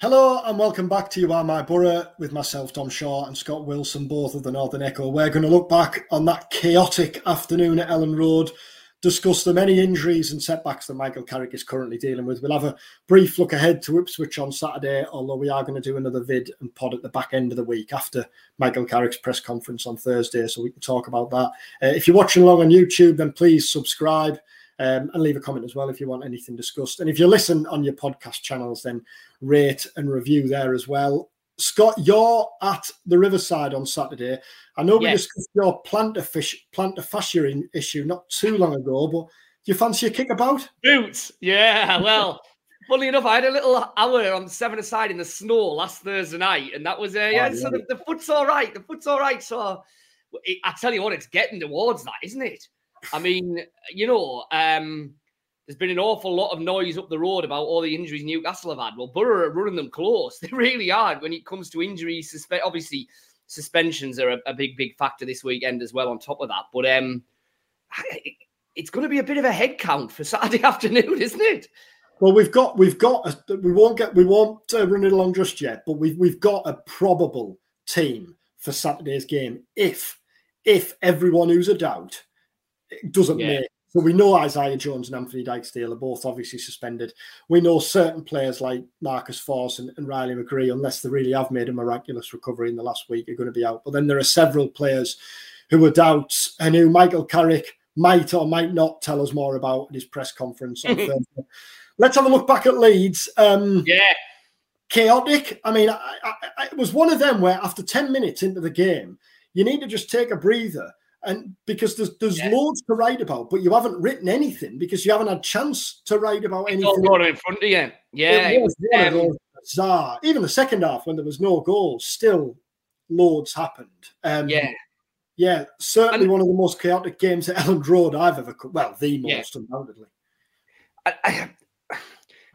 Hello and welcome back to You Are My Boro with myself, Dom Shaw, and Scott Wilson, both of the Northern Echo. We're going to look back on that chaotic afternoon at Elland Road, discuss the many injuries and setbacks that Michael Carrick is currently dealing with. We'll have a brief look ahead to Ipswich on Saturday, although we are going to do another vid and pod at the back end of the week after Michael Carrick's press conference on Thursday, so we can talk about that. Uh, if you're watching along on YouTube, then please subscribe. Um, and leave a comment as well if you want anything discussed. And if you listen on your podcast channels, then rate and review there as well. Scott, you're at the Riverside on Saturday. I know we Yes. discussed your plantar, fish, plantar fascia issue not too long ago, but do you fancy a kickabout? Boots. Yeah. Well, funny enough, I had a little hour on seven aside in the snow last Thursday night, and that was uh, yeah. Oh, So yeah. the, the foot's all right. The foot's all right. So it, I tell you what, it's getting towards that, isn't it? I mean, you know, um, there's been an awful lot of noise up the road about all the injuries Newcastle have had. Well, Boro are running them close. They really are when it comes to injuries. Suspe- obviously, suspensions are a, a big, big factor this weekend as well. On top of that, but um, it's going to be a bit of a head count for Saturday afternoon, isn't it? Well, we've got we've got a, we won't get we won't uh, run it along just yet, but we've we've got a probable team for Saturday's game if if everyone who's a doubt doesn't Yeah. make. So we know Isaiah Jones and Anfernee Dijksteel are both obviously suspended. We know certain players like Marcus Forss and, and Riley McGree, unless they really have made a miraculous recovery in the last week, are going to be out. But then there are several players who are doubts and who Michael Carrick might or might not tell us more about at his press conference on Thursday. Let's have a look back at Leeds. Um, Yeah, chaotic. I mean, I, I- it was one of them where after 10 minutes into the game, you need to just take a breather. And because there's there's Yeah. loads to write about, but you haven't written anything because you haven't had chance to write about it's anything. going in front of you. Yeah, it was was, one of um, bizarre. Even the second half, when there was no goals, still loads happened. Um, yeah. yeah, certainly And- one of the most chaotic games at Elland Road I've ever. Well, the Yeah. most undoubtedly. I, I,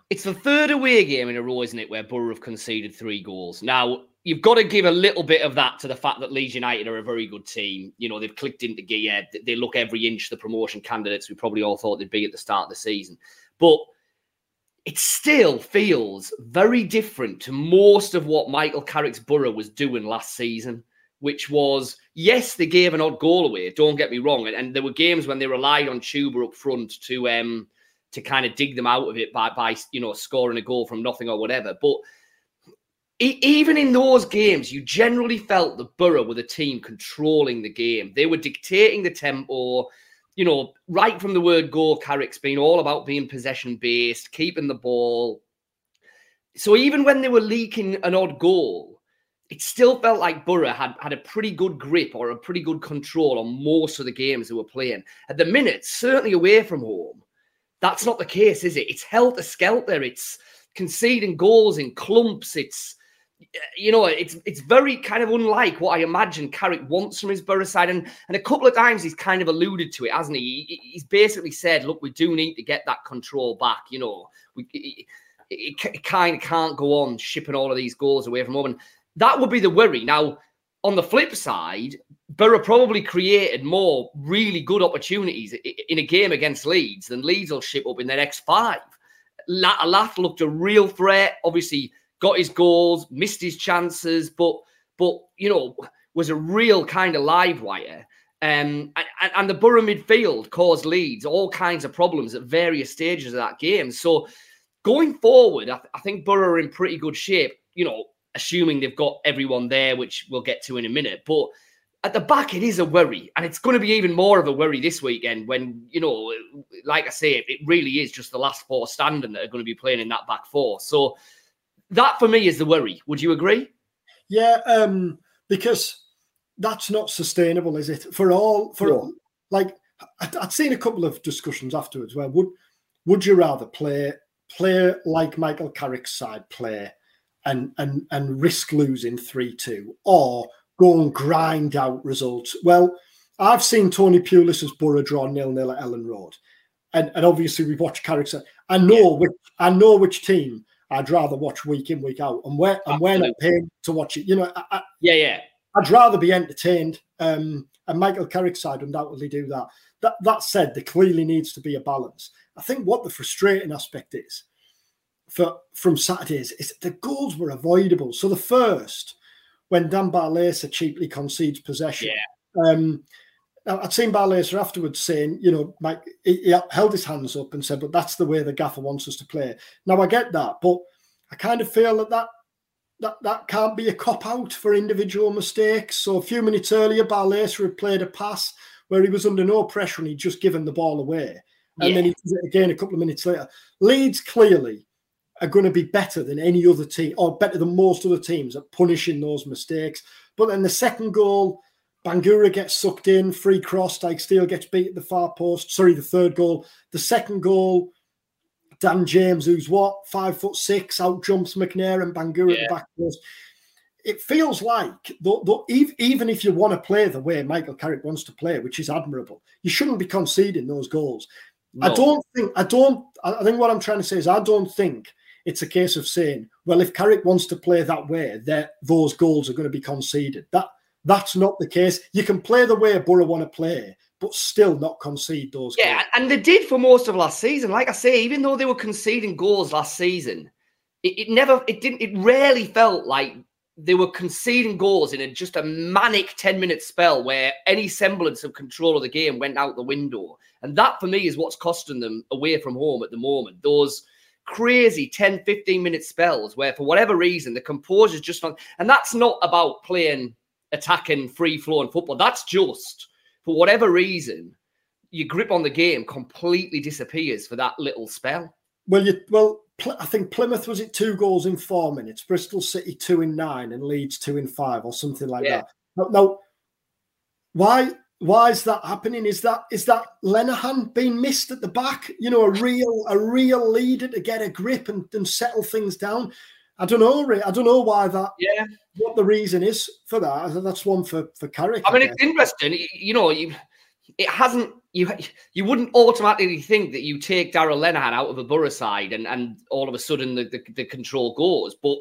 it's the third away game in a row, isn't it, where Boro have conceded three goals. Now, you've got to give a little bit of that to the fact that Leeds United are a very good team. You know, they've clicked into gear. They- look every inch the promotion candidates we probably all thought they'd be at the start of the season. But it still feels very different to most of what Michael Carrick's Boro was doing last season, which was, yes, they gave an odd goal away, don't get me wrong. And, and there were games when they relied on Chuba up front to um to kind of dig them out of it by by you know scoring a goal from nothing or whatever. But even in those games, you generally felt the Boro were the team controlling the game. They were dictating the tempo. You know, right from the word go, Carrick's been all about being possession based, keeping the ball. So even when they were leaking an odd goal, it still felt like Boro had, had a pretty good grip or a pretty good control on most of the games they were playing. At the minute, certainly away from home, that's not the case, is it? It's helter skelter. It's conceding goals in clumps. It's you know, it's it's very kind of unlike what I imagine Carrick wants from his Boro side, and and a couple of times he's kind of alluded to it, hasn't he? He- He's basically said, "Look, we do need to get that control back." You know, we it, it, it kind of can't go on shipping all of these goals away from home, and that would be the worry. Now, on the flip side, Boro probably created more really good opportunities in a game against Leeds than Leeds will ship up in their next five. La- Lath looked a real threat. Obviously, got his goals, missed his chances, but but you know was a real kind of live wire. Um, and, and- the Boro midfield caused Leeds all kinds of problems at various stages of that game. So going forward, I, th- I think Boro are in pretty good shape. You know, assuming they've got everyone there, which we'll get to in a minute. But at the back, it is a worry, and it's going to be even more of a worry this weekend when you know, like I say, it really is just the last four standing that are going to be playing in that back four. So that for me is the worry. Would you agree? Yeah, um, because that's not sustainable, is it? For all, for No. like, I'd, seen a couple of discussions afterwards where would would you rather play play like Michael Carrick's side play and and and risk losing three two, or go and grind out results? Well, I've seen Tony Pulis's Boro draw nil nil at Elland Road, and and obviously we've watched Carrick's. I know which I know which team I'd rather watch week in week out, and we're and we're not paid to watch it. You know, I, I, Yeah, yeah. I'd rather be entertained. Um, and Michael Carrick's side undoubtedly do that. That that said, there clearly needs to be a balance. I think what the frustrating aspect is for from Saturdays is the goals were avoidable. So the first, when Dan Barlaser cheaply concedes possession, Yeah. um, now, I'd seen Barlaser afterwards saying, you know, Mike, he, he held his hands up and said, but that's the way the gaffer wants us to play. Now, I get that, but I kind of feel that that, that, that can't be a cop out for individual mistakes. So a few minutes earlier, Barlaser had played a pass where he was under no pressure and he'd just given the ball away. And Yeah. then he does it again a couple of minutes later. Leeds clearly are going to be better than any other team or better than most other teams at punishing those mistakes. But then the second goal, Bangura gets sucked in, free cross, Dijksteel gets beat at the far post. Sorry, the third goal. The second goal, Dan James, who's what, five foot six, out jumps McNair and Bangura at the back post. It feels like, though, though, even if you want to play the way Michael Carrick wants to play, which is admirable, you shouldn't be conceding those goals. I don't think I don't I I think what I'm trying to say is I don't think it's a case of saying, well, if Carrick wants to play that way, that those goals are going to be conceded. That that's not the case. You can play the way Boro want to play, but still not concede those Yeah, goals. and they did for most of last season. Like I say, even though they were conceding goals last season, it, it never, it didn't, it rarely felt like they were conceding goals in a, just a manic 10 minute spell where any semblance of control of the game went out the window. And that for me is what's costing them away from home at the moment. Those crazy 10, 15 minute spells where for whatever reason the composure's just not, and that's not about playing attacking free flowing football. That's just for whatever reason, your grip on the game completely disappears for that little spell. Well, you well, I think Plymouth was it two goals in four minutes, Bristol City two in nine, and Leeds two in five, or something like Yeah. that. Now, now, why why is that happening? Is that is that Lenihan being missed at the back? You know, a real a real leader to get a grip and, and settle things down. I don't know. I don't know why that. Yeah. What the reason is for that? That's one for for Carrick. I mean, guess. it's interesting. You know, you it hasn't you you wouldn't automatically think that you take Darragh Lenihan out of a Boro side and and all of a sudden the, the, the control goes, but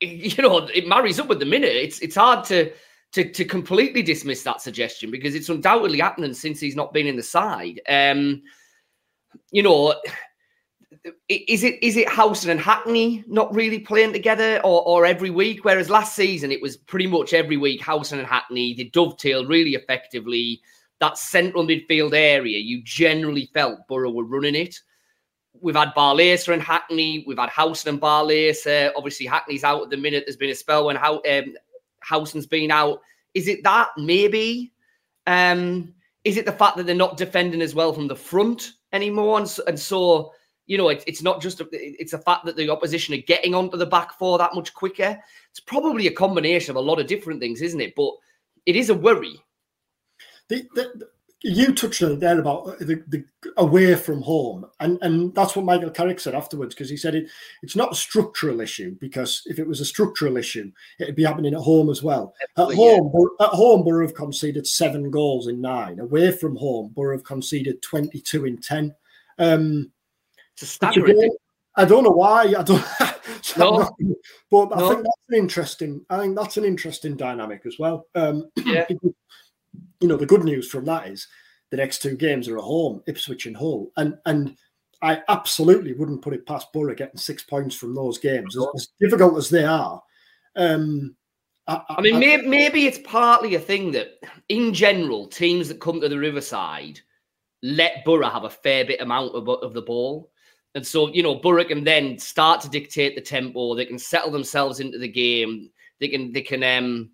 you know it marries up with the minute. It's it's hard to to to completely dismiss that suggestion because it's undoubtedly happening since he's not been in the side. Um, you know, i- is it is it Howson and Hackney not really playing together or, or every week? Whereas last season it was pretty much every week Howson and Hackney they dovetailed really effectively. That central midfield area, you generally felt Boro were running it. We've had Barlaser and Hackney. We've had Howson and Barlaser. Obviously, Hackney's out at the minute. There's been a spell when How, um, Howson's been out. Is it that? Maybe. Um, is it the fact that they're not defending as well from the front anymore? And so, and so you know, it, it's not just, a, it's a fact that the opposition are getting onto the back four that much quicker. It's probably a combination of a lot of different things, isn't it? But it is a worry. the, the, you touched on it there about the, the away from home, and and that's what Michael Carrick said afterwards because he said it it's not a structural issue because if it was a structural issue, it'd be happening at home as well. At yeah. home, Bor- at home, Boro have conceded seven goals in nine. Away from home, Boro have conceded twenty two in ten. Um, It's a which staggering. I don't know why. I don't. so No. not- but I think that's an interesting. I think that's an interesting dynamic as well. Um, Yeah. you know, the good news from that is the next two games are at home, Ipswich and Hull, and and I absolutely wouldn't put it past Boro getting six points from those games, as, as difficult as they are. Um, I, I mean, maybe, maybe it's partly a thing that, in general, teams that come to the Riverside let Borough have a fair bit amount of, of the ball. And so, you know, Boro can then start to dictate the tempo. They can settle themselves into the game. They can, they can, um,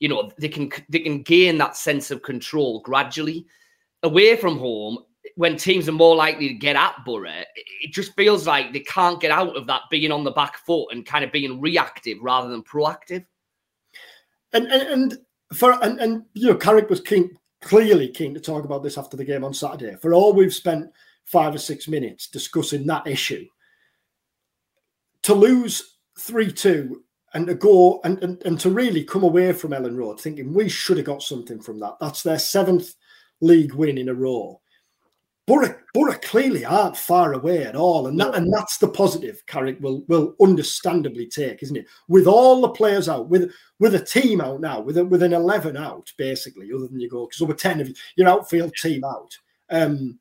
you know, they can, they can gain that sense of control gradually. Away from home, when teams are more likely to get at Boro, it- just feels like they can't get out of that being on the back foot and kind of being reactive rather than proactive. and and, and for and, and you know, Carrick was keen, clearly keen to talk about this after the game on Saturday. For all we've spent five or six minutes discussing that issue, to lose three two and to go and, and and to really come away from Elland Road thinking we should have got something from that. That's their seventh league win in a row. Boro, Boro clearly aren't far away at all, and that and that's the positive Carrick will will understandably take, isn't it? With all the players out, with with a team out now, with a, with an eleven out, basically, other than you go because over ten of you, your outfield team out. Um,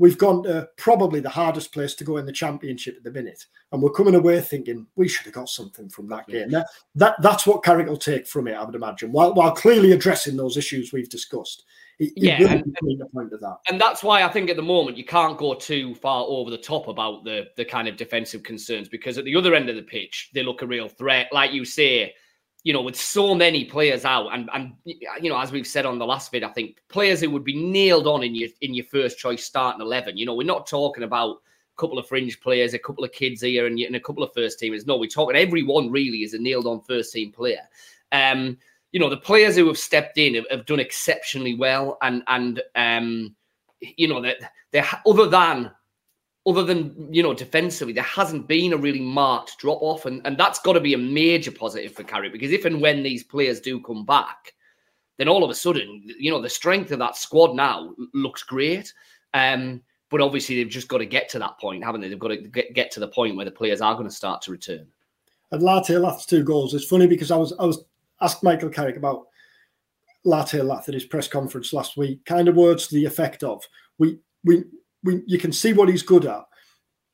we've gone to probably the hardest place to go in the championship at the minute, and we're coming away thinking we should have got something from that game. That, that that's what Carrick will take from it, I would imagine, while while clearly addressing those issues we've discussed. It, yeah, it and, that. and that's why I think at the moment you can't go too far over the top about the the kind of defensive concerns because at the other end of the pitch they look a real threat, like you say you know, with so many players out, and and you know, as we've said on the last vid, I think players who would be nailed on in your in your first choice starting eleven. You know, we're not talking about a couple of fringe players, a couple of kids here, and, and a couple of first teamers. No, we're talking everyone really is a nailed on first team player. Um, you know, the players who have stepped in have, have done exceptionally well, and and um, you know that they're other than other than you know defensively, there hasn't been a really marked drop off, and and that's got to be a major positive for Carrick because if and when these players do come back, then all of a sudden, you know, the strength of that squad now looks great. Um, but obviously, they've just got to get to that point, haven't they? They've got to get, get to the point where the players are going to start to return. And Latte Lath's two goals. It's funny because I was I was asked Michael Carrick about Latte Lath at his press conference last week. Kind of words to the effect of we we we, you can see what he's good at,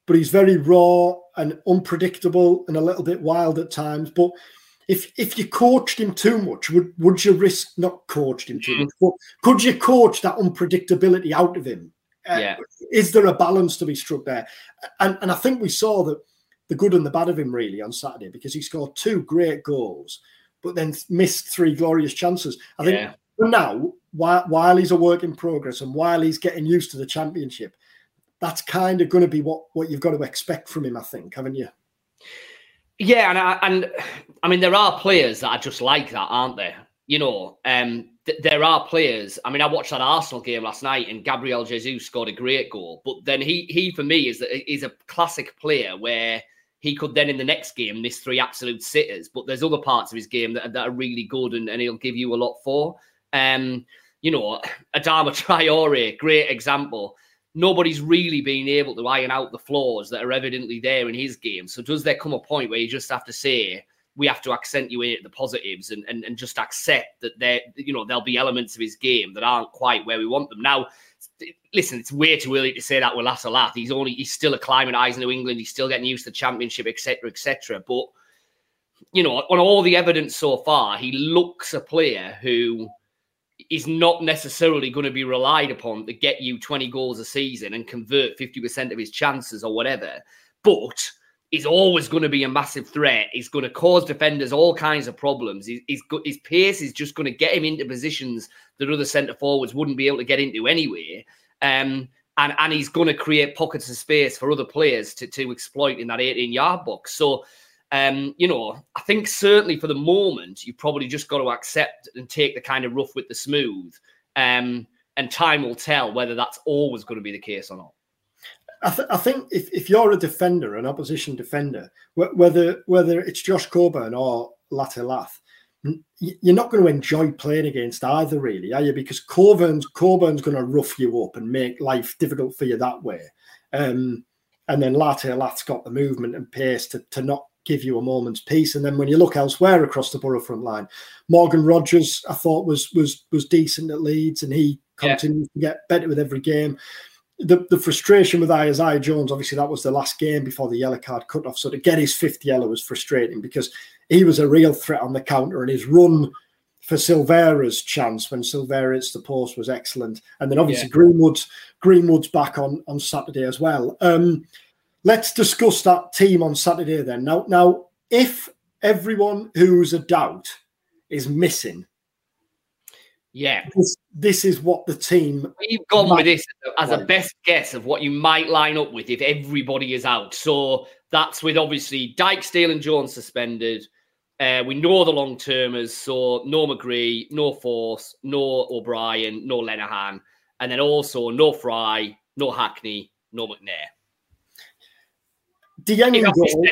but he's very raw and unpredictable and a little bit wild at times. But if if you coached him too much, would would you risk not coached him too mm. much? But could you coach that unpredictability out of him? Uh, is there a balance to be struck there? And and I think we saw that the good and the bad of him really on Saturday because he scored two great goals, but then missed three glorious chances. I think yeah. now while, while he's a work in progress and while he's getting used to the championship, that's kind of going to be what, what you've got to expect from him, I think, haven't you? Yeah, and I, and I mean there are players that are just like that, aren't there? You know, um, th- there are players. I mean, I watched that Arsenal game last night, and Gabriel Jesus scored a great goal. But then he he for me is is a classic player where he could then in the next game miss three absolute sitters. But there's other parts of his game that, that are really good, and, and he'll give you a lot for. Um, you know, Adama Traore, great example. Nobody's really been able to iron out the flaws that are evidently there in his game. So does there come a point where you just have to say, we have to accentuate the positives and, and, and just accept that there, you know, there'll be elements of his game that aren't quite where we want them. Now, listen, it's way too early to say that with Latte Lath. He's only he's still acclimatizing to England, he's still getting used to the championship, etc., etc. But you know, on all the evidence so far, he looks a player who is not necessarily going to be relied upon to get you 20 goals a season and convert 50% of his chances or whatever. But he's always going to be a massive threat. He's going to cause defenders all kinds of problems. His pace is just going to get him into positions that other centre forwards wouldn't be able to get into anyway. Um, and, and he's going to create pockets of space for other players to, to exploit in that 18 yard box. So, um, you know, I think certainly for the moment, you probably just got to accept and take the kind of rough with the smooth. Um, and time will tell whether that's always going to be the case or not. I, th- I think if, if you're a defender, an opposition defender, wh- whether whether it's Josh Coburn or Latte Lath, you're not going to enjoy playing against either, really, are you? Because Coburn's Coburn's going to rough you up and make life difficult for you that way. Um, and then Latte Lath's got the movement and pace to, to not give you a moment's peace. And then when you look elsewhere across the Boro front line, Morgan Rogers, I thought was was was decent at Leeds, and he continues yeah. to get better with every game. The, the frustration with Isaiah Jones, obviously, that was the last game before the yellow card cut off. So to get his fifth yellow was frustrating because he was a real threat on the counter, and his run for Silvera's chance when Silvera hits the post was excellent. And then obviously yeah. Greenwood's Greenwood's back on on Saturday as well. Um, let's discuss that team on Saturday then. Now, now, if everyone who's a doubt is missing, yeah, this, this is what the team. You've gone with this as a best guess of what you might line up with if everybody is out. So that's with obviously Dijksteel and Jones suspended. Uh, we know the long termers, so no McGree, no Force, no O'Brien, no Lenihan, and then also no Fry, no Hackney, no McNair. Dieng goal,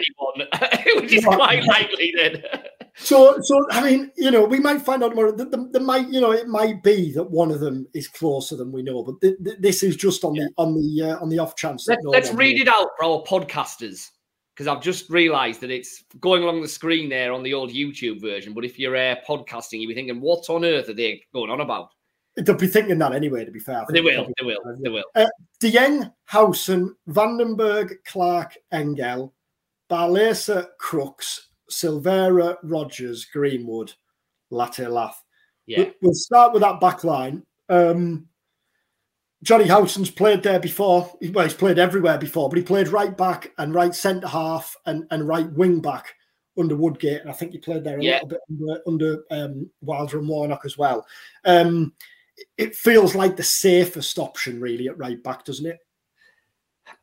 which is quite likely then. so, so I mean, you know, we might find out more. The, the, the, might, you know, it might be that one of them is closer than we know, but th- th- this is just on yeah. the on the uh, on the off chance. Let, us read it out for our podcasters because I've just realised that it's going along the screen there on the old YouTube version. But if you're uh, podcasting, you'll be thinking, what on earth are they going on about? They'll be thinking that anyway. To be fair, they will. They will. They will. Uh, Dieng, Howson, Vandenberg, Clarke, Engel, Barlaser, Crooks, Silvera, Rogers, Greenwood, Latte Lath. Yeah. We'll start with that back line. Um, Johnny Howson's played there before. Well, he's played everywhere before, but he played right back and right centre half and, and right wing back under Woodgate. And I think he played there a Yeah. little bit under, under um, Wilder and Warnock as well. Um, it feels like the safest option, really, at right back, doesn't it?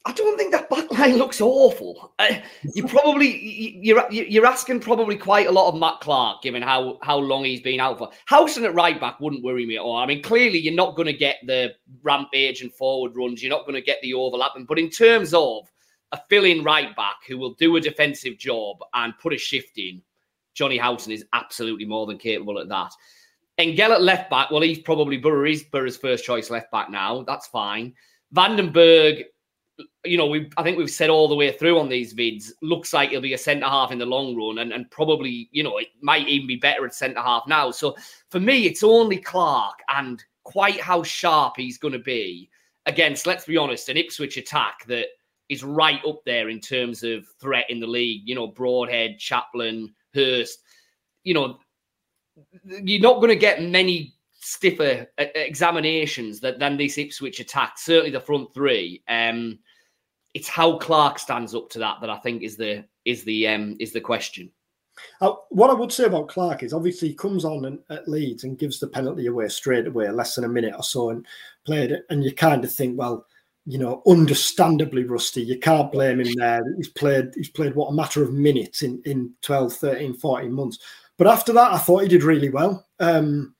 I don't think that back line looks awful. Uh, you probably you- you're you're asking probably quite a lot of Matt Clarke, given how how long he's been out for. Howson at right back wouldn't worry me at all. I mean, clearly you're not going to get the rampage and forward runs. You're not going to get the overlapping. But in terms of a fill-in right back who will do a defensive job and put a shift in, Johnny Howson is absolutely more than capable at that. Engel at left back, well, he's probably Boro. He's Boro's first choice left back now. That's fine. Vandenberg, you know, we I think we've said all the way through on these vids, looks like he'll be a centre half in the long run, and, and probably, you know, it might even be better at centre half now. So for me, it's only Clarke and quite how sharp he's going to be against, let's be honest, an Ipswich attack that is right up there in terms of threat in the league. You know, Broadhead, Chaplin, Hurst. You know, you're not going to get many stiffer uh, examinations than this Ipswich attack. Certainly the front three. Um, it's how Clarke stands up to that that I think is the is the um, is the question. Uh, what I would say about Clarke is obviously he comes on and, at Leeds and gives the penalty away straight away, less than a minute or so, and played it. And you kind of think, well, you know, understandably rusty. You can't blame him there. He's played, he's played what a matter of minutes in, in 12, 13, 14 months. But after that, I thought he did really well. Um,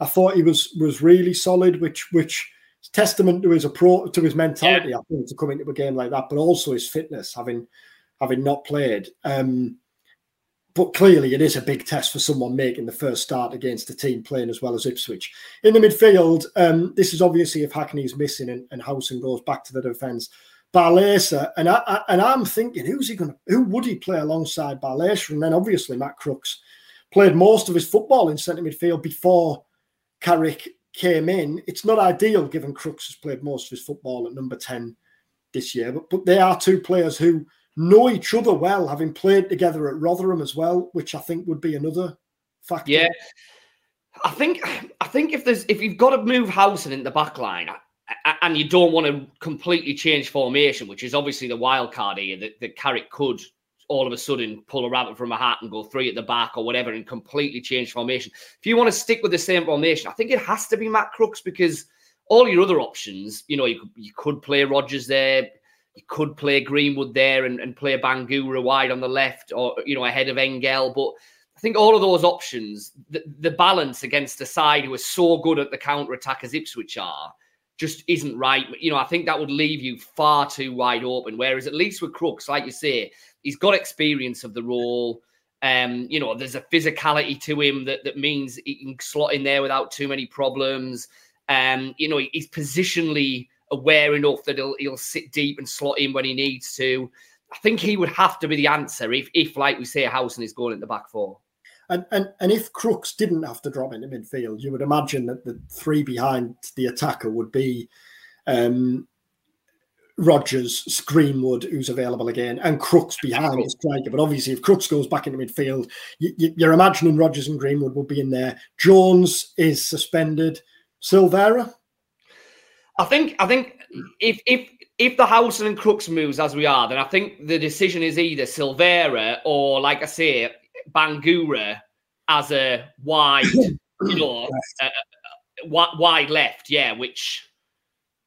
I thought he was was really solid, which which is testament to his approach, to his mentality. I think to come into a game like that, but also his fitness, having having not played. Um, but clearly, it is a big test for someone making the first start against a team playing as well as Ipswich. In the midfield, um, this is obviously if Hackney's missing and, and Howson goes back to the defence. Barlaser, and I, I and I'm thinking, who's he going to? Who would he play alongside Barlaser? And then obviously Matt Crooks played most of his football in centre midfield before Carrick came in. It's not ideal given Crooks has played most of his football at number 10 this year, but, but they are two players who know each other well, having played together at Rotherham as well, which I think would be another factor. Yeah, I think I think if there's if you've got to move Howson in the back line and you don't want to completely change formation, which is obviously the wild card here, that, that Carrick could all of a sudden pull a rabbit from a hat and go three at the back or whatever and completely change formation. If you want to stick with the same formation, I think it has to be Matt Crooks because all your other options, you know, you could, you could play Rogers there, you could play Greenwood there and, and play Bangura wide on the left or, you know, ahead of Engel. But I think all of those options, the, the balance against a side who are so good at the counter attack as Ipswich are, just isn't right. You know, I think that would leave you far too wide open. Whereas at least with Crooks, like you say, he's got experience of the role. Um, you know, there's a physicality to him that, that means he can slot in there without too many problems. Um, you know, he's positionally aware enough that he'll he'll sit deep and slot in when he needs to. I think he would have to be the answer if, if like we say, Howson is going in the back four. And, and and if Crooks didn't have to drop into midfield, you would imagine that the three behind the attacker would be um, Rogers, Greenwood, who's available again, and Crooks behind the striker. But obviously, if Crooks goes back into midfield, you, you, you're imagining Rogers and Greenwood will be in there. Jones is suspended. Silvera, I think I think if if if the Howson and Crooks moves as we are, then I think the decision is either Silvera or, like I say, Bangura as a wide, you know, uh, wide left. Yeah, which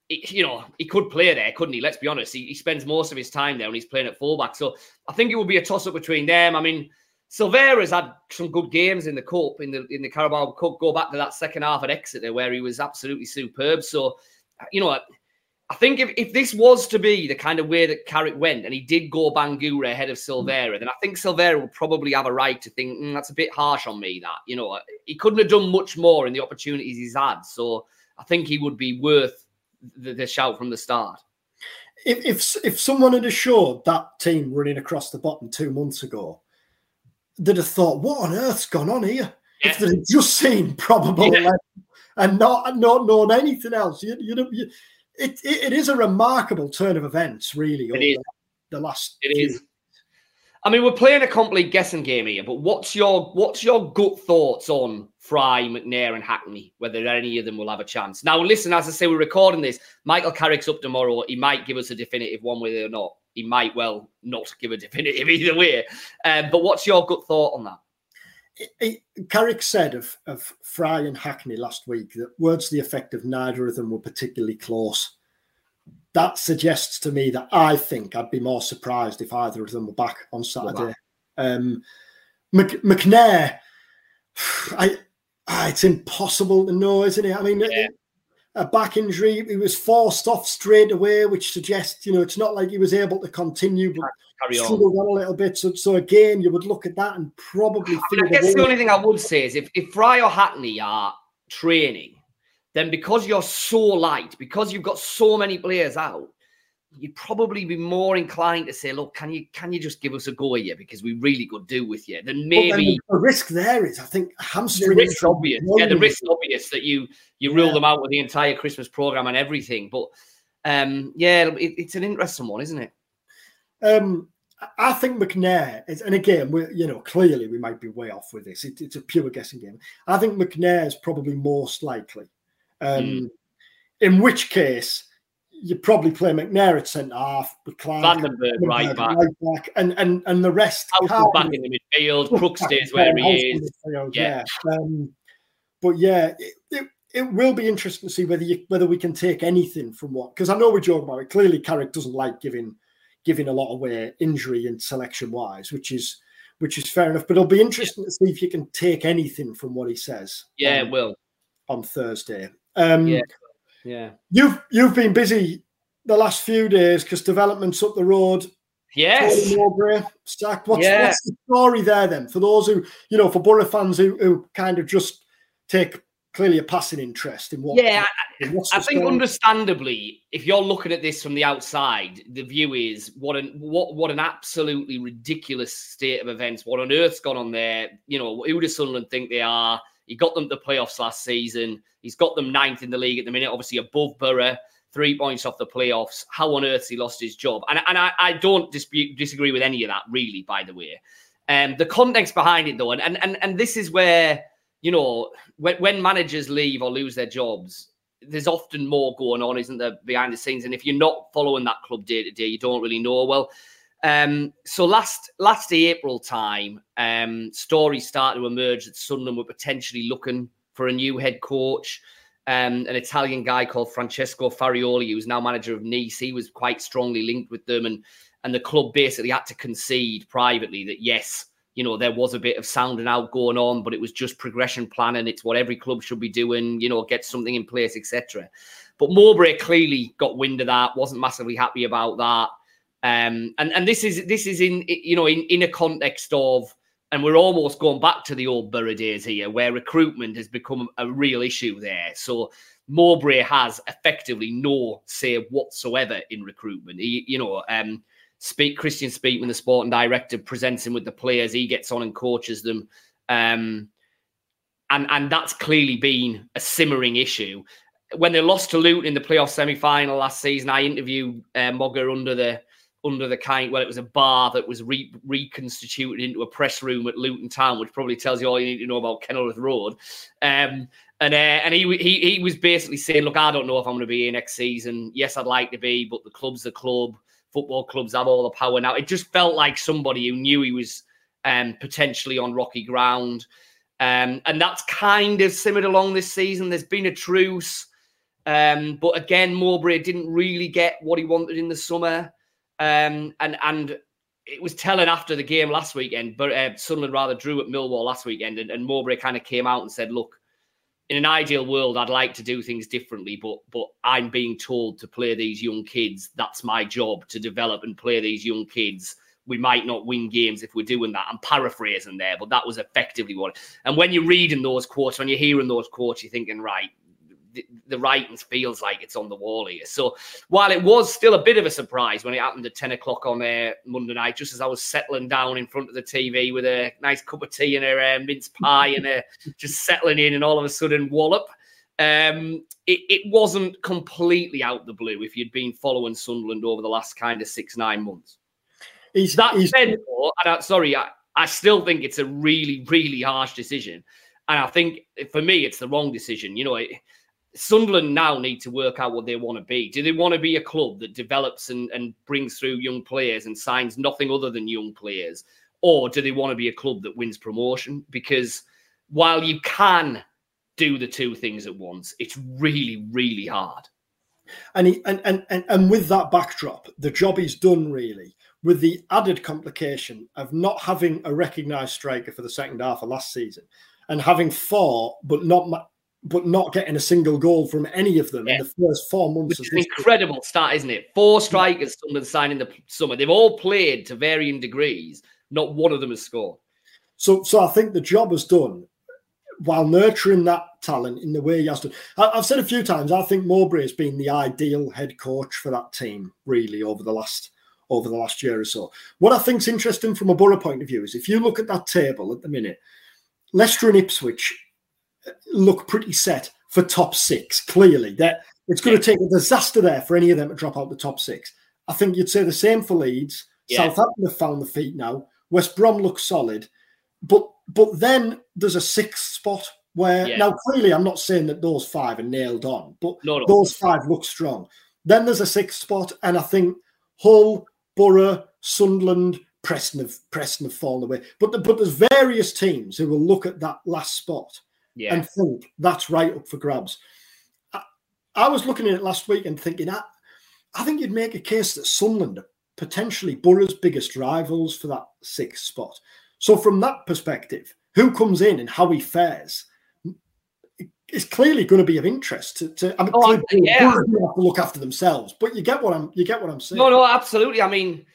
you know he could play there, couldn't he? Let's be honest. He, he spends most of his time there when he's playing at fullback. So I think it will be a toss up between them. I mean. Silvera's had some good games in the cup, in the in the Carabao Cup. Go back to that second half at Exeter where he was absolutely superb. So, you know, I think if, if this was to be the kind of way that Carrick went and he did go Bangura ahead of Silvera, then I think Silvera would probably have a right to think mm, that's a bit harsh on me. That you know he couldn't have done much more in the opportunities he's had. So I think he would be worth the, the shout from the start. If, if if someone had assured that team running across the bottom two months ago, they'd have thought, "What on earth's gone on here?" yeah. if they'd just seen probable yeah. and not not known anything else. You, you know, you, it, it, it is a remarkable turn of events, really. It is. The, last. It is. I mean, we're playing a complete guessing game here, but what's your what's your gut thoughts on Fry, McNair, and Hackney? Whether any of them will have a chance? Now, listen, as I say, we're recording this. Michael Carrick's up tomorrow. He might give us a definitive one way or not. He might well not give a definitive either way. Um, but what's your gut thought on that? Carrick said of, of Fry and Hackney last week that words to the effect of neither of them were particularly close. That suggests to me that I think I'd be more surprised if either of them were back on Saturday. Um, Mc, McNair, I, ah, it's impossible to know, isn't it? I mean, yeah. a back injury, he was forced off straight away, which suggests, you know, it's not like he was able to continue, but struggled on. on a little bit. So, so again, you would look at that and probably. I, mean, I guess the only thing I would say is if if Fry or Hackney are training, then because you're so light, because you've got so many players out, you'd probably be more inclined to say, "Look, can you can you just give us a go here because we really could do with you?" Then maybe the risk there is, I think, hamstring. The risk obvious, yeah, the risk obvious that you you yeah. rule them out with the entire Christmas program and everything. But um, yeah, it, it's an interesting one, isn't it? Um, I think McNair is, and again, we you know clearly we might be way off with this. It, it's a pure guessing game. I think McNair is probably most likely. Um, mm. In which case, you probably play McNair at centre half, with Clarke, Vandenberg right back. right back, and and and the rest. back in the midfield. Crook stays where he is. Midfield, yeah. yeah. Um, but yeah, it, it, it, will be interesting to see whether you whether we can take anything from what because I know we joke about it. Clearly, Carrick doesn't like giving giving a lot away injury and selection wise, which is which is fair enough. But it'll be interesting to see if you can take anything from what he says. Yeah, it will on Thursday. Um, yeah, yeah. You've you've been busy the last few days because developments up the road. Yes. Mowbray stacked. What's, yeah. what's the story there then for those who you know for Boro fans who, who kind of just take clearly a passing interest in what. Yeah, I, I think understandably, if you're looking at this from the outside, the view is what an what what an absolutely ridiculous state of events. What on earth's gone on there? You know, who does Sunderland think they are? He got them to the playoffs last season. He's got them ninth in the league at the minute, obviously above Boro, three points off the playoffs. How on earth he lost his job? And, and I, I don't dispute disagree with any of that, really. By the way, um, the context behind it though, and and and this is where you know, when, when managers leave or lose their jobs, there's often more going on, isn't there, behind the scenes? And if you're not following that club day to day, you don't really know. Well, um, so last last April time, um, stories started to emerge that Sunderland were potentially looking for a new head coach. Um, an Italian guy called Francesco Farioli, who's now manager of Nice, he was quite strongly linked with them, and and the club basically had to concede privately that yes, you know, there was a bit of sounding out going on, but it was just progression planning. It's what every club should be doing, you know, get something in place, etc. But Mowbray clearly got wind of that, wasn't massively happy about that. Um, and and this is this is in you know in, in a context of and we're almost going back to the old Boro days here, where recruitment has become a real issue there. So Mowbray has effectively no say whatsoever in recruitment. He, you know, um, Speak Kristjaan Speakman, the sporting director, presents him with the players. He gets on and coaches them. Um, and and that's clearly been a simmering issue. When they lost to Luton in the playoff semi-final last season, I interviewed uh, Mogga under the under the kind. Well, it was a bar that was re- reconstituted into a press room at Luton Town, which probably tells you all you need to know about Kenilworth Road. Um, and uh, and he, he he was basically saying, "Look, I don't know if I'm going to be here next season. Yes, I'd like to be, but the club's the club football clubs have all the power now. It just felt like somebody who knew he was um, potentially on rocky ground. Um, and that's kind of simmered along this season. There's been a truce. Um, but again, Mowbray didn't really get what he wanted in the summer. Um, and and it was telling after the game last weekend, but uh, Sunderland rather drew at Millwall last weekend, and, and Mowbray kind of came out and said, "Look, in an ideal world, I'd like to do things differently, but but I'm being told to play these young kids. That's my job to develop and play these young kids. We might not win games if we're doing that. I'm paraphrasing there, but that was effectively what. And when you're reading those quotes, when you're hearing those quotes, you're thinking, right, the, the writing feels like it's on the wall here. So while it was still a bit of a surprise when it happened at 10 o'clock on uh, Monday night, just as I was settling down in front of the TV with a nice cup of tea and a uh, mince pie and uh, just settling in, and all of a sudden, wallop. Um, it, it wasn't completely out the blue if you'd been following Sunderland over the last kind of six, nine months. He's, that he's, said, though, and I, sorry, I, I still think it's a really, really harsh decision. And I think for me, it's the wrong decision. You know, it, Sunderland now need to work out what they want to be. Do they want to be a club that develops and, and brings through young players and signs nothing other than young players? Or do they want to be a club that wins promotion? Because while you can do the two things at once, it's really, really hard. And, he, and, and, and, and with that backdrop, the job is done really with the added complication of not having a recognised striker for the second half of last season and having four, but not but not getting a single goal from any of them yeah. in the first four months. Which is an incredible start, isn't it? Four strikers Sunderland signed in the summer. They've all played to varying degrees. Not one of them has scored. So, so I think the job is done while nurturing that talent in the way he has to. I've said a few times. I think Mowbray has been the ideal head coach for that team, really, over the last over the last year or so. What I think is interesting from a Boro point of view is if you look at that table at the minute, Leicester and Ipswich look pretty set for top six. Clearly, that it's going to take a disaster there for any of them to drop out the top six. I think you'd say the same for Leeds. Yeah. Southampton have found the feet now. West Brom looks solid, but but then there's a sixth spot where yeah. now clearly I'm not saying that those five are nailed on, but no, no. those five look strong. Then there's a sixth spot, and I think Hull, Boro, Sunderland, Preston have Preston have fallen away. But the, but there's various teams who will look at that last spot yeah. and think that's right up for grabs. I, I, was looking at it last week and thinking, I, I think you'd make a case that Sunderland are potentially Boro's biggest rivals for that sixth spot. So from that perspective, who comes in and how he fares is clearly going to be of interest to. to I mean, oh, yeah. have to look after themselves, but you get what I'm you get what I'm saying. No, no, absolutely. I mean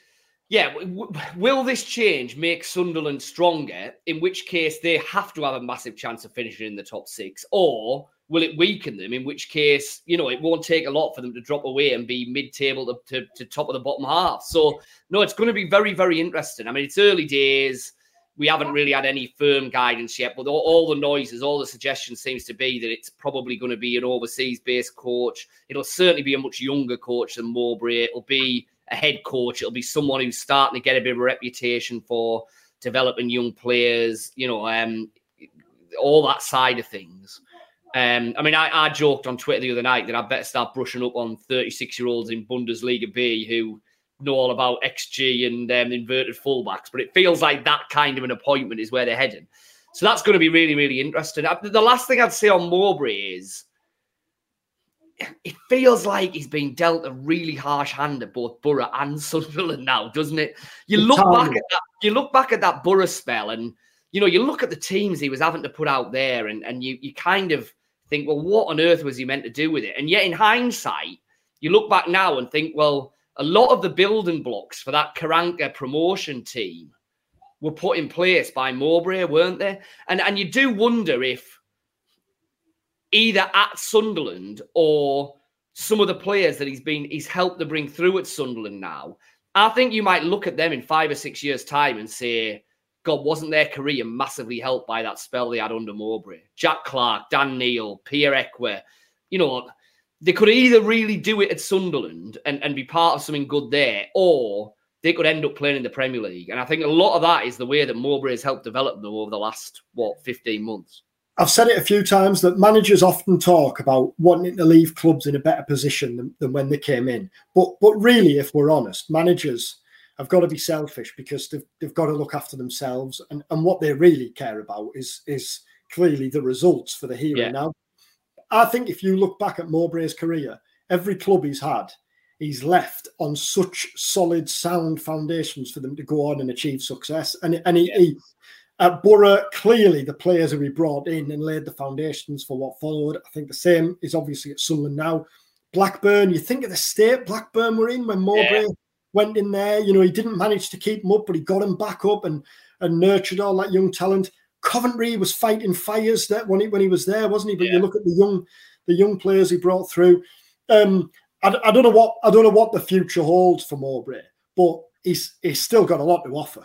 yeah, w- will this change make Sunderland stronger? In which case, they have to have a massive chance of finishing in the top six, or will it weaken them? In which case, you know, it won't take a lot for them to drop away and be mid-table to, to, to top of the bottom half. So, no, it's going to be very, very interesting. I mean, it's early days. We haven't really had any firm guidance yet, but all, all the noises, all the suggestions seems to be that it's probably going to be an overseas-based coach. It'll certainly be a much younger coach than Mowbray. It'll be a head coach. It'll be someone who's starting to get a bit of a reputation for developing young players, you know, um, all that side of things. Um, I mean, I, I, joked on Twitter the other night that I'd better start brushing up on 36 year olds in Bundesliga B who know all about XG and um, inverted fullbacks, but it feels like that kind of an appointment is where they're heading. So that's going to be really, really interesting. Uh, the last thing I'd say on Mowbray is it feels like he's been dealt a really harsh hand at both Boro and Sunderland now, doesn't it? You look back at that, you look back at that Boro spell, and you know, you look at the teams he was having to put out there, and, and you you kind of think, well, what on earth was he meant to do with it? And yet, in hindsight, you look back now and think, well, a lot of the building blocks for that Karanka promotion team were put in place by Mowbray, weren't they? And and you do wonder if either at Sunderland or some of the players that he's been he's helped to bring through at Sunderland now. I think you might look at them in five or six years' time and say, God, wasn't their career massively helped by that spell they had under Mowbray? Jack Clarke, Dan Neil, Pierre Ekwah, you know, they could either really do it at Sunderland and, and be part of something good there, or they could end up playing in the Premier League. And I think a lot of that is the way that Mowbray has helped develop them over the last, what, 15 months. I've said it a few times that managers often talk about wanting to leave clubs in a better position than, than when they came in. But but really, if we're honest, managers have got to be selfish because they've, they've got to look after themselves and, and what they really care about is is clearly the results for the hero yeah. now. I think if you look back at Mowbray's career, every club he's had, he's left on such solid, sound foundations for them to go on and achieve success. And, and he, yeah. he at Boro, clearly the players who he brought in and laid the foundations for what followed. I think the same is obviously at Sunderland now. Blackburn, you think of the state Blackburn were in when Mowbray yeah. went in there. You know, he didn't manage to keep them up, but he got them back up and, and nurtured all that young talent. Coventry was fighting fires that when he when he was there, wasn't he? But yeah. you look at the young the young players he brought through. Um, I, I, don't know what I don't know what the future holds for Mowbray, but he's he's still got a lot to offer.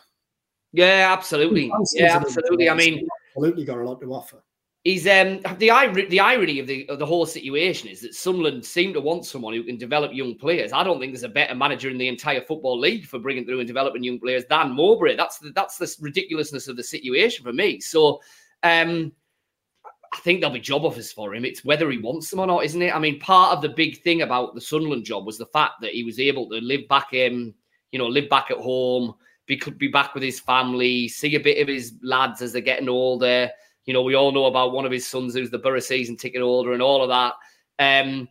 Yeah, absolutely. Yeah, absolutely. I mean, absolutely got a lot to offer. He's um the irony the irony of the of the whole situation is that Sunderland seem to want someone who can develop young players. I don't think there's a better manager in the entire football league for bringing through and developing young players than Mowbray. That's the, that's the ridiculousness of the situation for me. So, um, I think there'll be job offers for him. It's whether he wants them or not, isn't it? I mean, part of the big thing about the Sunderland job was the fact that he was able to live back in, you know, live back at home, be could be back with his family, see a bit of his lads as they're getting older you know, we all know about one of his sons who's the Boro season ticket holder and all of that. Um,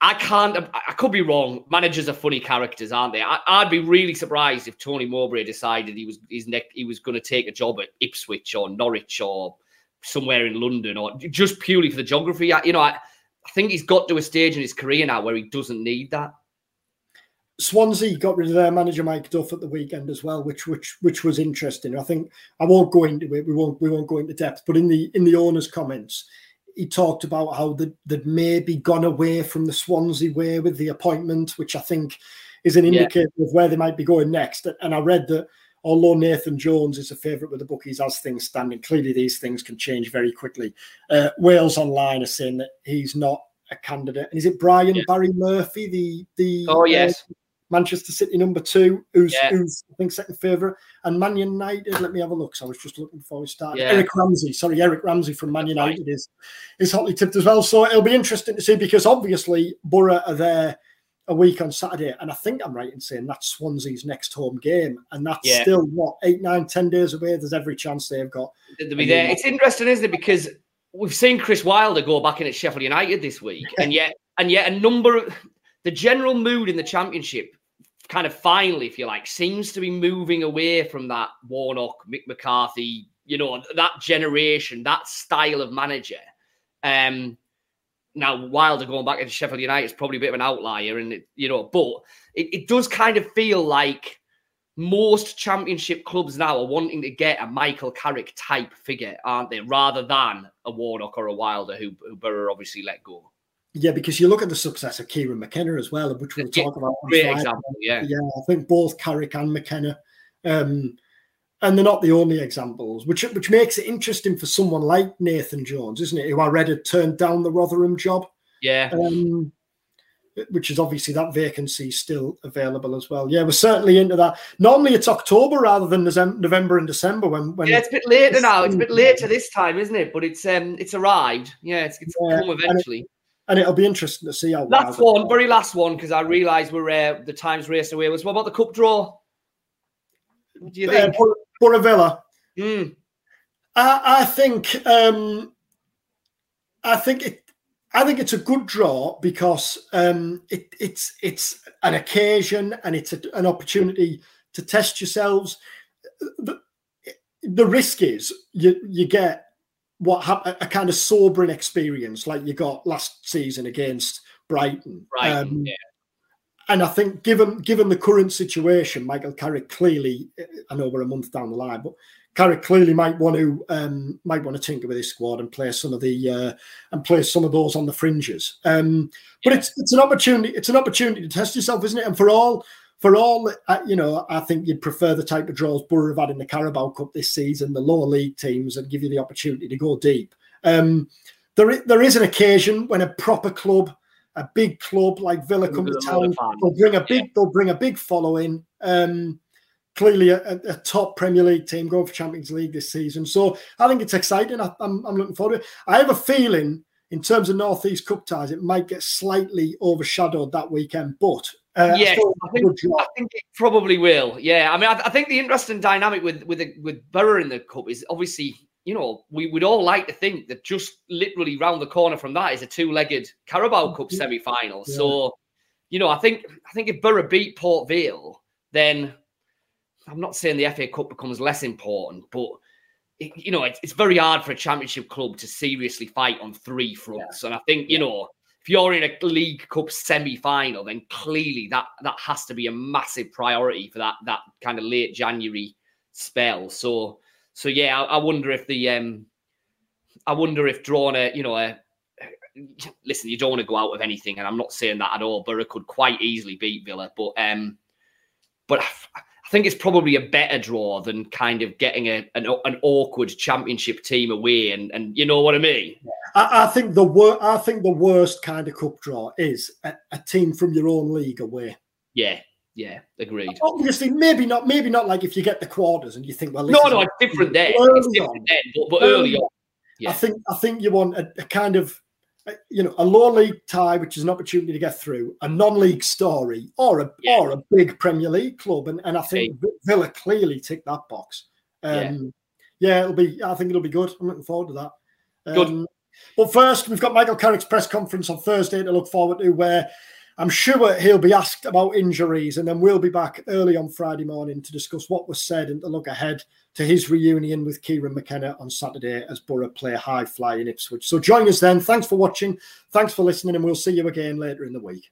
I can't. I could be wrong. Managers are funny characters, aren't they? I, would be really surprised if Tony Mowbray decided he was his neck. He was going to take a job at Ipswich or Norwich or somewhere in London, or just purely for the geography. You know, I, I think he's got to a stage in his career now where he doesn't need that. Swansea got rid of their manager Mike Duff at the weekend as well, which which which was interesting. I think I won't go into it. We won't we won't go into depth. But in the in the owner's comments, he talked about how they'd, they'd maybe gone away from the Swansea way with the appointment, which I think is an indicator yeah. of where they might be going next. And I read that although Nathan Jones is a favourite with the bookies as things stand, and clearly these things can change very quickly. Uh, Wales Online are saying that he's not a candidate. And is it Brian yeah. Barry Murphy, the the oh yes. Uh, Manchester City number two, who's, yeah. who's I think second favourite, and Man United. Let me have a look. So I was just looking before we started. Yeah. Eric Ramsay, sorry, Eric Ramsay from Man United is is hotly tipped as well. So it'll be interesting to see because obviously Boro are there a week on Saturday, and I think I'm right in saying that's Swansea's next home game, and that's yeah. still what eight, nine, ten days away. There's every chance they've got. To be there. It's interesting, isn't it? Because we've seen Chris Wilder go back in at Sheffield United this week, and yet and yet a number of the general mood in the championship kind of finally, if you like, seems to be moving away from that Warnock, Mick McCarthy, you know, that generation, that style of manager. Um, now Wilder going back into Sheffield United is probably a bit of an outlier, and it, you know, but it, it does kind of feel like most championship clubs now are wanting to get a Michael Carrick type figure, aren't they? Rather than a Warnock or a Wilder who, who obviously let go. Yeah, because you look at the success of Kieran McKenna as well, which we'll talk about. Great example, yeah. Yeah, I think both Carrick and McKenna. Um, and they're not the only examples, which which makes it interesting for someone like Nathan Jones, isn't it? Who I read had turned down the Rotherham job. Yeah. Um, which is obviously that vacancy still available as well. Yeah, we're certainly into that. Normally it's October rather than November and December when, when Yeah, it's a bit later now. It's a bit later this time, isn't it? But it's um it's arrived. Yeah, it's, it's yeah, come eventually and it'll be interesting to see how. Last one, very last one, because I realise we're uh, the time's raced away. Was what about the cup draw? What do you think? Uh, Villa. Mm. I, I, think. Um, I think it. I think it's a good draw because um, it, it's it's an occasion and it's a, an opportunity to test yourselves. The, the risk is you you get what a kind of sobering experience like you got last season against Brighton. Right. Um, yeah. And I think, given given the current situation, Michael Carrick clearly, I know we're a month down the line, but Carrick clearly might want to um, might want to tinker with his squad and play some of the uh, and play some of those on the fringes. Um, but yeah. it's it's an opportunity. It's an opportunity to test yourself, isn't it? And for all for all, uh, you know, I think you'd prefer the type of draws Boro have had in the Carabao Cup this season, the lower league teams, and give you the opportunity to go deep. Um, there, there is an occasion when a proper club, a big club like Villa come to town, they'll bring a big, they'll bring a big following. Um, clearly, a, a, top Premier League team going for Champions League this season, so I think it's exciting. I, I'm, I'm looking forward to it. I have a feeling in terms of Northeast Cup ties, it might get slightly overshadowed that weekend. But uh, yes, I, I, think, I, think, it probably will. Yeah, I mean, I, I, think the interesting dynamic with with the, with Boro in the cup is obviously, you know, we would all like to think that just literally round the corner from that is a two-legged Carabao Cup semi-final. Yeah. So, you know, I think I think if Boro beat Port Vale, then I'm not saying the FA Cup becomes less important, but it, you know, it's, it's very hard for a championship club to seriously fight on three fronts. Yeah. And I think, you know, if you're in a League Cup semi-final, then clearly that that has to be a massive priority for that that kind of late January spell. So so yeah, I, I wonder if the um I wonder if drawing a you know a listen, you don't want to go out of anything, and I'm not saying that at all. Boro could quite easily beat Villa, but um, but I, think it's probably a better draw than kind of getting a an, an awkward championship team away, and and you know what I mean. I, I think the wor- I think the worst kind of cup draw is a, a team from your own league away. Yeah, yeah, agreed. Obviously, maybe not. Maybe not like if you get the quarters and you think, well, no, no, it's different there. It's different then, but, but early, early on, yeah. I think I think you want a, a kind of you know, a lower league tie, which is an opportunity to get through, a non-league story, or a yeah. or a big Premier League club, and, and I think. Villa clearly tick that box. Um, yeah. yeah. it'll be. I think it'll be good. I'm looking forward to that. Um, good. But first, we've got Michael Carrick's press conference on Thursday to look forward to, where I'm sure he'll be asked about injuries, and then we'll be back early on Friday morning to discuss what was said and to look ahead to his reunion with Kieran McKenna on Saturday as Boro play high fly in Ipswich. So join us then. Thanks for watching. Thanks for listening, and we'll see you again later in the week.